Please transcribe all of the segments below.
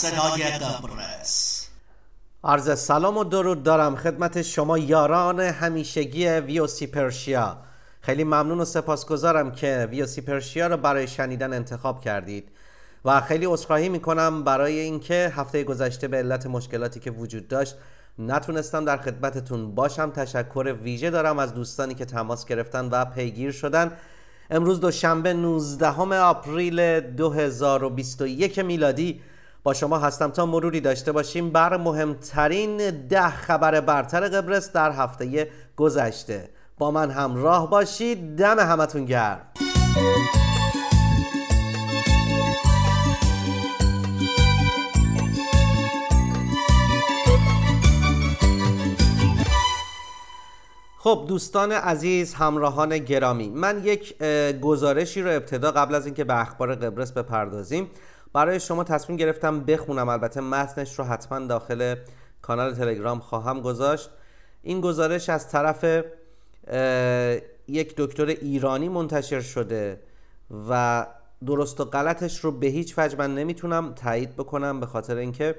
صدای عرض سلام و درود دارم خدمت شما یاران همیشگی ویوسی پرشیا خیلی ممنون و سپاسگزارم که ویوسی پرشیا رو برای شنیدن انتخاب کردید. و خیلی عذرخواهی می‌کنم برای اینکه هفته گذشته به علت مشکلاتی که وجود داشت نتونستم در خدمتتون باشم. تشکر ویژه دارم از دوستانی که تماس گرفتن و پیگیر شدن. امروز دوشنبه 19 آپریل 2021 میلادی با شما هستم تا مروری داشته باشیم بر مهمترین ده خبر برتر قبرس در هفته گذشته. با من همراه باشید. دم همتون گرم. خب دوستان عزیز همراهان گرامی من یک گزارشی رو ابتدا قبل از اینکه به اخبار قبرس بپردازیم برای شما تصمیم گرفتم بخونم. البته متنش رو حتما داخل کانال تلگرام خواهم گذاشت. این گزارش از طرف یک دکتر ایرانی منتشر شده و درست و غلطش رو به هیچ وجه من نمی‌تونم تایید بکنم به خاطر اینکه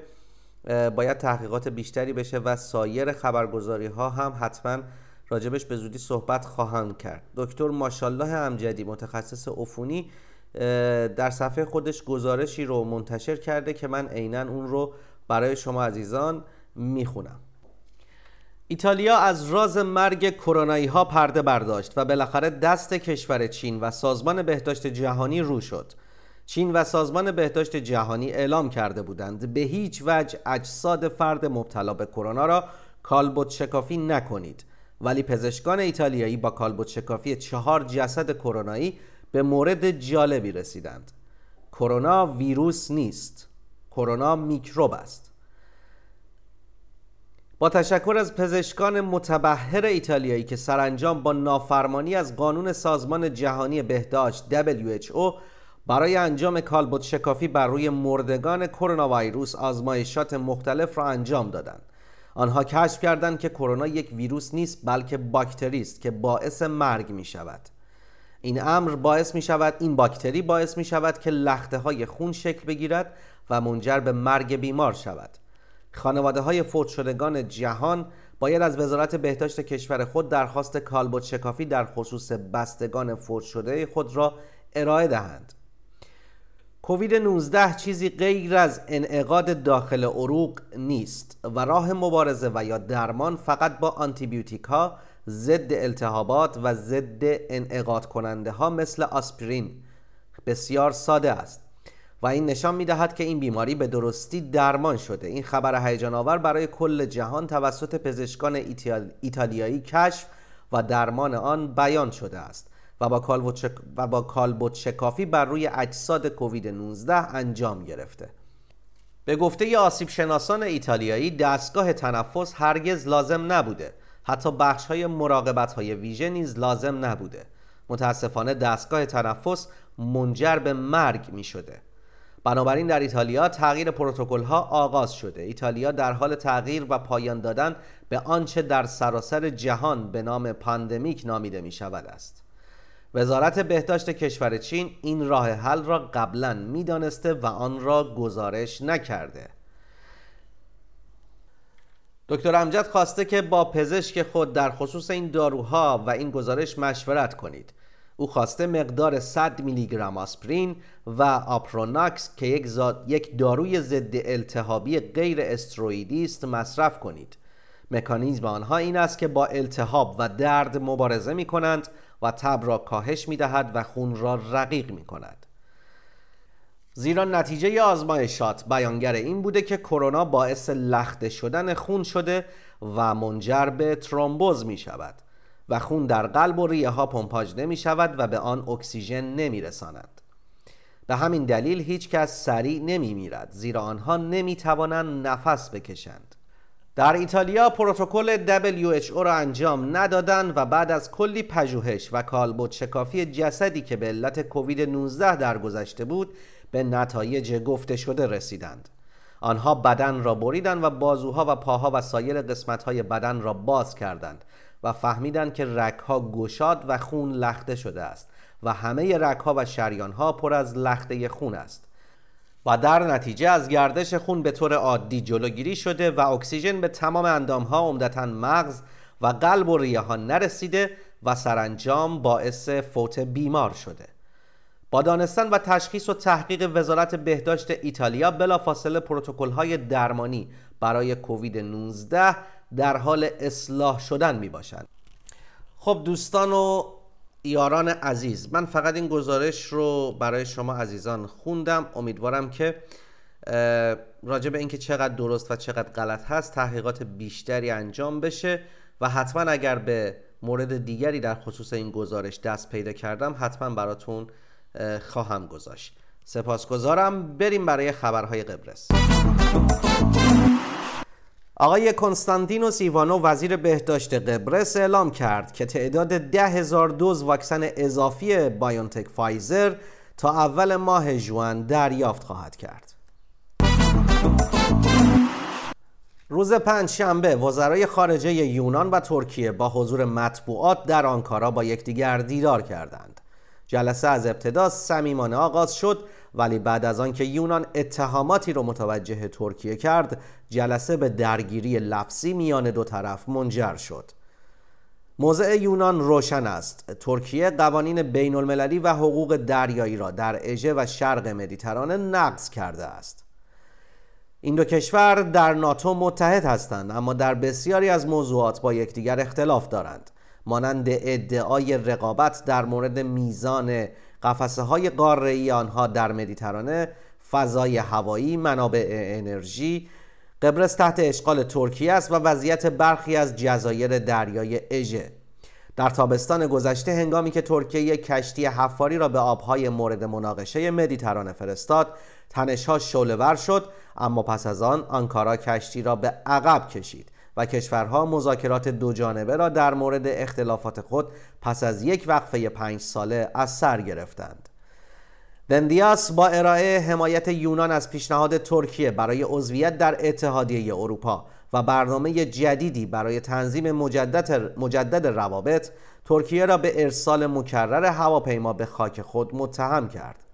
باید تحقیقات بیشتری بشه و سایر خبرگزاری ها هم حتما راجبش به زودی صحبت خواهند کرد. دکتر ماشالله امجدی متخصص عفونی در صفحه خودش گزارشی رو منتشر کرده که من عینا اون رو برای شما عزیزان می‌خونم. ایتالیا از راز مرگ کرونایی ها پرده برداشت و بالاخره دست کشور چین و سازمان بهداشت جهانی رو شد. چین و سازمان بهداشت جهانی اعلام کرده بودند به هیچ وجه اجساد فرد مبتلا به کرونا را کالبد شکافی نکنید. ولی پزشکان ایتالیایی با کالبد شکافی چهار جسد کرونایی به مورد جالبی رسیدند. کرونا ویروس نیست. کرونا میکروب است. با تشکر از پزشکان متبهر ایتالیایی که سرانجام با نافرمانی از قانون سازمان جهانی بهداشت WHO برای انجام کالبد شکافی بر روی مردگان کرونا ویروس آزمایشات مختلف را انجام دادند. آنها کشف کردند که کرونا یک ویروس نیست بلکه باکتری است که باعث مرگ می شود این امر باعث می شود این باکتری باعث می شود که لخته های خون شکل بگیرد و منجر به مرگ بیمار شود. خانواده های فوت شدگان جهان باید از وزارت بهداشت کشور خود درخواست کالبد شکافی در خصوص بستگان فوت شده خود را ارائه دهند. کووید 19 چیزی غیر از انعقاد داخل عروق نیست و راه مبارزه و یا درمان فقط با آنتیبیوتیک ها ضد التهابات و ضد انعقاد کننده ها مثل آسپرین بسیار ساده است و این نشان می دهد که این بیماری به درستی درمان شده. این خبر هیجان آور برای کل جهان توسط پزشکان ایتالیایی کشف و درمان آن بیان شده است و با و با کالبد شکافی بر روی اجساد کووید 19 انجام گرفته. به گفته آسیب شناسان ایتالیایی دستگاه تنفس هرگز لازم نبوده. حتی بخش های مراقبت های ویژه نیز لازم نبوده. متاسفانه دستگاه تنفس منجر به مرگ می شده بنابراین در ایتالیا تغییر پروتکل ها آغاز شده. ایتالیا در حال تغییر و پایان دادن به آنچه در سراسر جهان به نام پاندمیک نامیده می شود است. وزارت بهداشت کشور چین این راه حل را قبلا می‌دانسته و آن را گزارش نکرده. دکتر امجد خواسته که با پزشک خود در خصوص این داروها و این گزارش مشورت کنید. او خواسته مقدار 100 میلی گرم آسپرین و آپروناکس که یک, یک داروی ضد التهابی غیر استروئیدی است مصرف کنید. مکانیزم آنها این است که با التهاب و درد مبارزه می کنند و تب را کاهش می دهد و خون را رقیق می کند زیرا نتیجه آزمایشات بیانگر این بوده که کرونا باعث لخته شدن خون شده و منجر به ترومبوز می شود و خون در قلب و ریه ها پمپاژ نمی شود و به آن اکسیژن نمی رساند. به همین دلیل هیچ کس سریع نمی میرد زیرا آنها نمی توانند نفس بکشند. در ایتالیا پروتکل WHO را انجام ندادند و بعد از کلی پژوهش و کالبد شکافی جسدی که به علت کووید 19 درگذشته بود به نتایج گفته شده رسیدند. آنها بدن را بریدند و بازوها و پاها و سایر قسمتهای بدن را باز کردند و فهمیدند که رگها گشاد و خون لخته شده است و همه رگها و شریانها پر از لخته خون است. و در نتیجه از گردش خون به طور عادی جلوگیری شده و اکسیژن به تمام اندامها عمدتا مغز و قلب و ریه ها نرسیده و سرانجام باعث فوت بیمار شده. با دانستن و تشخیص و تحقیق وزارت بهداشت ایتالیا بلافاصله پروتکل های درمانی برای کووید 19 در حال اصلاح شدن می باشند خب دوستان و یاران عزیز من فقط این گزارش رو برای شما عزیزان خوندم. امیدوارم که راجع به اینکه چقدر درست و چقدر غلط هست تحقیقات بیشتری انجام بشه و حتما اگر به مورد دیگری در خصوص این گزارش دست پیدا کردم حتما براتون خواهم گذاشت سپاسگزارم بریم برای خبرهای قبرس آقای کنستانتینوس ایوانو وزیر بهداشت قبرس اعلام کرد که تعداد ده هزار دوز واکسن اضافی بایونتک فایزر تا اول ماه جوان دریافت خواهد کرد. روز پنج شنبه وزرای خارجه یونان و ترکیه با حضور مطبوعات در آنکارا با یکدیگر دیدار کردند. جلسه از ابتدا صمیمانه آغاز شد ولی بعد از آنکه یونان اتهاماتی را متوجه ترکیه کرد جلسه به درگیری لفظی میان دو طرف منجر شد. موضع یونان روشن است. ترکیه قوانین بین المللی و حقوق دریایی را در اژه و شرق مدیترانه نقض کرده است. این دو کشور در ناتو متحد هستند اما در بسیاری از موضوعات با یکدیگر اختلاف دارند. مانند ادعای رقابت در مورد میزان قفسه های قاره آنها در مدیترانه فضای هوایی منابع انرژی قبرس تحت اشغال ترکیه است و وضعیت برخی از جزایر دریای اژه. در تابستان گذشته هنگامی که ترکیه کشتی حفاری را به آبهای مورد مناقشه مدیترانه فرستاد تنشها شعلهور شد اما پس از آن آنکارا کشتی را به عقب کشید. و کشورها مذاکرات دو جانبه را در مورد اختلافات خود پس از یک وقفه پنج ساله از سر گرفتند. دندیاس با ارائه حمایت یونان از پیشنهاد ترکیه برای عضویت در اتحادیه اروپا و برنامه جدیدی برای تنظیم مجدد, مجدد روابط ترکیه را به ارسال مکرر هواپیما به خاک خود متهم کرد.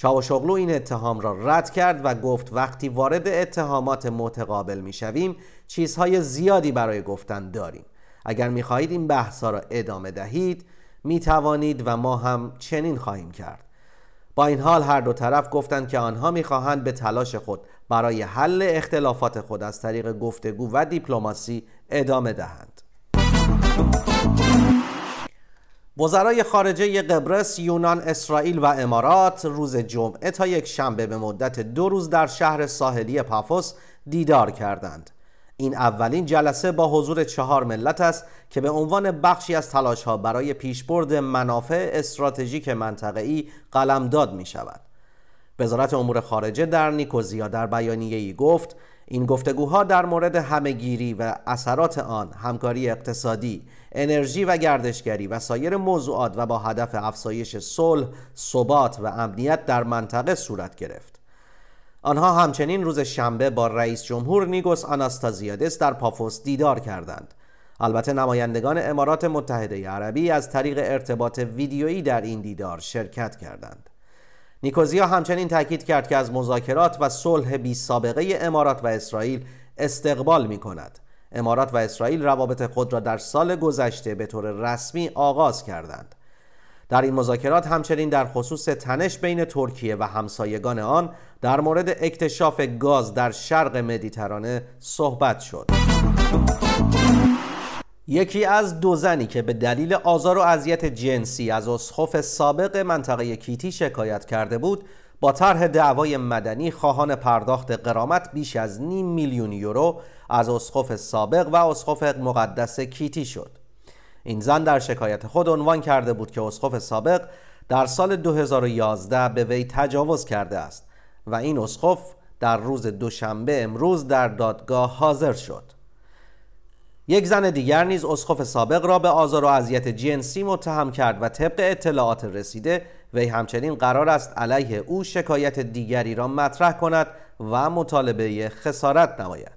چاوشوغلو این اتهام را رد کرد و گفت وقتی وارد اتهامات متقابل می‌شویم چیزهای زیادی برای گفتن داریم. اگر می‌خواهید این بحث را ادامه دهید می توانید و ما هم چنین خواهیم کرد. با این حال هر دو طرف گفتند که آنها می‌خواهند به تلاش خود برای حل اختلافات خود از طریق گفتگو و دیپلماسی ادامه دهند. وزرای خارجه قبرس، یونان، اسرائیل و امارات روز جمعه تا یک شنبه به مدت دو روز در شهر ساحلی پافوس دیدار کردند. این اولین جلسه با حضور چهار ملت است که به عنوان بخشی از تلاش ها برای پیشبرد منافع استراتژیک منطقه‌ای قلمداد می شود. وزارت امور خارجه در نیکوزیا در بیانیه ای گفت این گفتگوها در مورد همهگیری و اثرات آن همکاری اقتصادی، انرژی و گردشگری و سایر موضوعات و با هدف افزایش صلح، ثبات و امنیت در منطقه صورت گرفت. آنها همچنین روز شنبه با رئیس جمهور نیگوس آناستازیادس در پافوس دیدار کردند. البته نمایندگان امارات متحده عربی از طریق ارتباط ویدیویی در این دیدار شرکت کردند. نیکوزیا همچنین تاکید کرد که از مذاکرات و صلح بی سابقه امارات و اسرائیل استقبال می کند. امارات و اسرائیل روابط خود را در سال گذشته به طور رسمی آغاز کردند. در این مذاکرات همچنین در خصوص تنش بین ترکیه و همسایگان آن در مورد اکتشاف گاز در شرق مدیترانه صحبت شد. یکی از دو زنی که به دلیل آزار و اذیت جنسی از اسخف سابق منطقه کیتی شکایت کرده بود با طرح دعوای مدنی خواهان پرداخت قرامت بیش از نیم میلیون یورو از اسخف سابق و اسخف مقدس کیتی شد. این زن در شکایت خود عنوان کرده بود که اسخف سابق در سال 2011 به وی تجاوز کرده است و این اسخف در روز دوشنبه امروز در دادگاه حاضر شد. یک زن دیگر نیز اسقف سابق را به آزار و اذیت جنسی متهم کرد و طبق اطلاعات رسیده وی همچنین قرار است علیه او شکایت دیگری را مطرح کند و مطالبه خسارت نماید.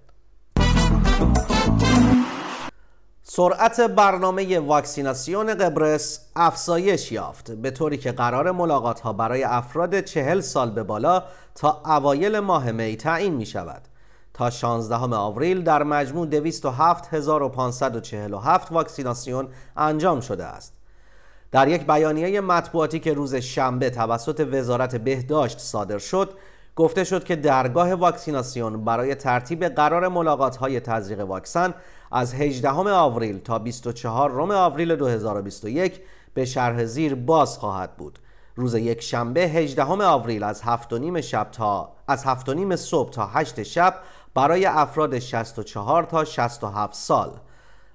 سرعت برنامه واکسیناسیون قبرس افزایش یافت. به طوری که قرار ملاقات ها برای افراد چهل سال به بالا تا اوایل ماه می تعیین می شود. تا 16 آوریل در مجموع 207547 واکسیناسیون انجام شده است. در یک بیانیه مطبوعاتی که روز شنبه توسط وزارت بهداشت صادر شد گفته شد که درگاه واکسیناسیون برای ترتیب قرار ملاقات های تزریق واکسن از 18 آوریل تا 24 آوریل 2021 به شرح زیر باز خواهد بود. روز یک شنبه 18 آوریل از 7 شب تا از 7 صبح تا 8 شب برای افراد 64 تا 67 سال.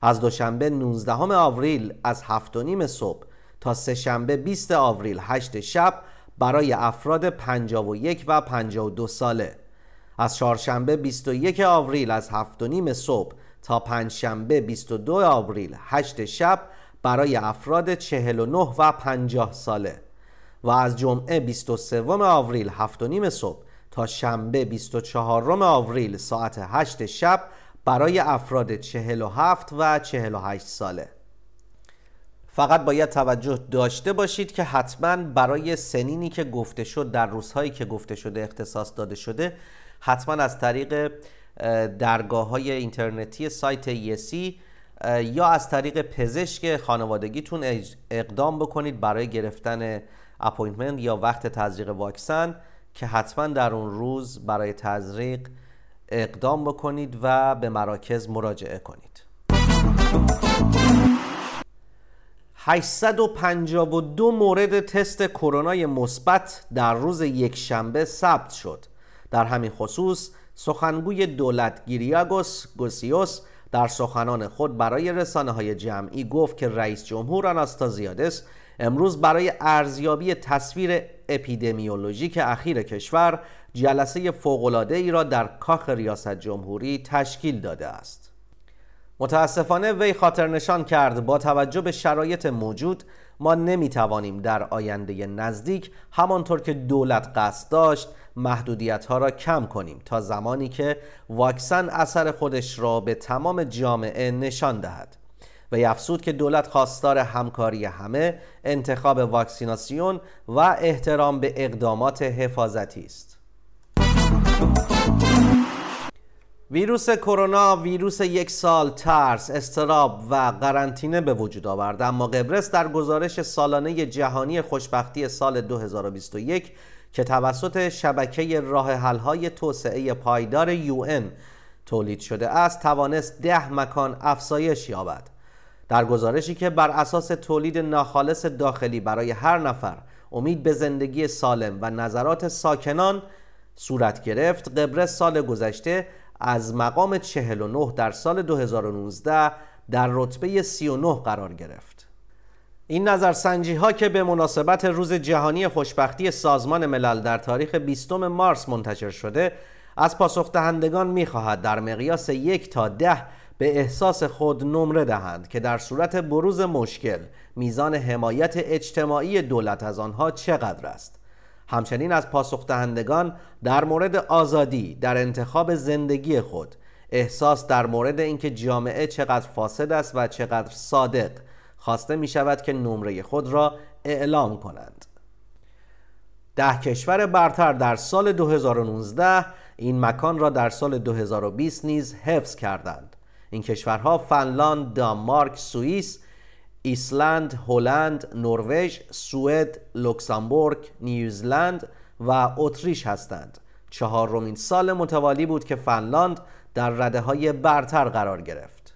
از دوشنبه 19 آوریل از 7 صبح تا سه شنبه 20 آوریل 8 شب برای افراد 51 و 52 ساله. از چهارشنبه 21 آوریل از 7 صبح تا پنجشنبه 22 آوریل 8 شب برای افراد 49 و 50 ساله. و از جمعه 23 آوریل 7 صبح تا شنبه 24 آوریل ساعت 8 شب برای افراد 47 و 48 ساله. فقط باید توجه داشته باشید که حتما برای سنینی که گفته شد در روزهایی که گفته شده اختصاص داده شده حتما از طریق درگاه های اینترنتی سایت ایسی یا از طریق پزشک خانوادگیتون اقدام بکنید برای گرفتن appointment یا وقت تزریق واکسن. که حتما در اون روز برای تزریق اقدام بکنید و به مراکز مراجعه کنید. 852 مورد تست کرونای مثبت در روز یکشنبه ثبت شد. در همین خصوص سخنگوی دولت گیریاگوس گوسیوس در سخنان خود برای رسانه های جمعی گفت که رئیس جمهور آناستازیادس امروز برای ارزیابی تصویر اپیدمیولوژیک اخیر کشور جلسه فوقالعاده ای را در کاخ ریاست جمهوری تشکیل داده است. متاسفانه وی خاطر نشان کرد با توجه به شرایط موجود ما نمی توانیم در آینده نزدیک همانطور که دولت قصد داشت محدودیت ها را کم کنیم تا زمانی که واکسن اثر خودش را به تمام جامعه نشان دهد و افزود که دولت خواستار همکاری همه انتخاب واکسیناسیون و احترام به اقدامات حفاظتی است. ویروس کرونا ویروس یک سال ترس، استراب و قرنطینه به وجود آورد. اما قبرس در گزارش سالانه جهانی خوشبختی سال 2021 که توسط شبکه راه حل‌های توسعه پایدار UN تولید شده است توانست ده مکان افزایش یابد. در گزارشی که بر اساس تولید ناخالص داخلی برای هر نفر امید به زندگی سالم و نظرات ساکنان صورت گرفت قبرس سال گذشته از مقام 49 در سال 2019 در رتبه 39 قرار گرفت. این نظرسنجی ها که به مناسبت روز جهانی خوشبختی سازمان ملل در تاریخ 20 مارس منتشر شده از پاسخ دهندگان می خواهد در مقیاس یک تا ده به احساس خود نمره دهند که در صورت بروز مشکل میزان حمایت اجتماعی دولت از آنها چقدر است. همچنین از پاسخ دهندگان در مورد آزادی در انتخاب زندگی خود احساس در مورد اینکه جامعه چقدر فاسد است و چقدر صادق خواسته می شود که نمره خود را اعلام کنند. ده کشور برتر در سال 2019 این مکان را در سال 2020 نیز حفظ کردند. این کشورها فنلاند، دانمارک، سوئیس، ایسلند، هلند، نروژ، سوئد، لوکزامبورگ، نیوزلند و اتریش هستند. چهارمین سال متوالی بود که فنلاند در رده های برتر قرار گرفت.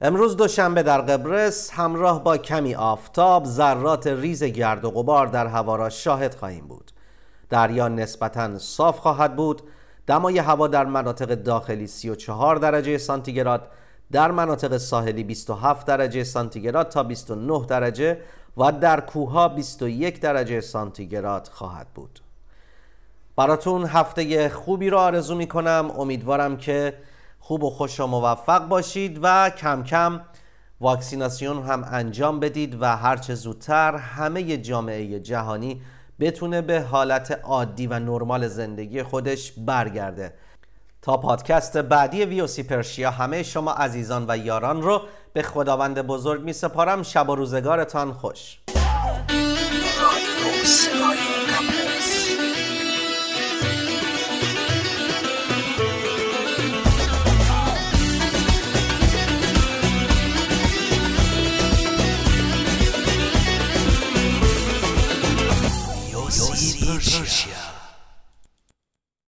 امروز دوشنبه در قبرس همراه با کمی آفتاب ذرات ریز گرد و غبار در هوا را شاهد خواهیم بود. دریا نسبتا صاف خواهد بود دمای هوا در مناطق داخلی 34 درجه سانتیگراد در مناطق ساحلی 27 درجه سانتیگراد تا 29 درجه و در کوها 21 درجه سانتیگراد خواهد بود. براتون هفته خوبی رو آرزو می کنم امیدوارم که خوب و خوش و موفق باشید و کم کم واکسیناسیون هم انجام بدید و هرچه زودتر همه جامعه جهانی بتونه به حالت عادی و نرمال زندگی خودش برگرده. تا پادکست بعدی ویوسی پرشیا همه شما عزیزان و یاران رو به خداوند بزرگ می سپارم شب و روزگارتان خوش.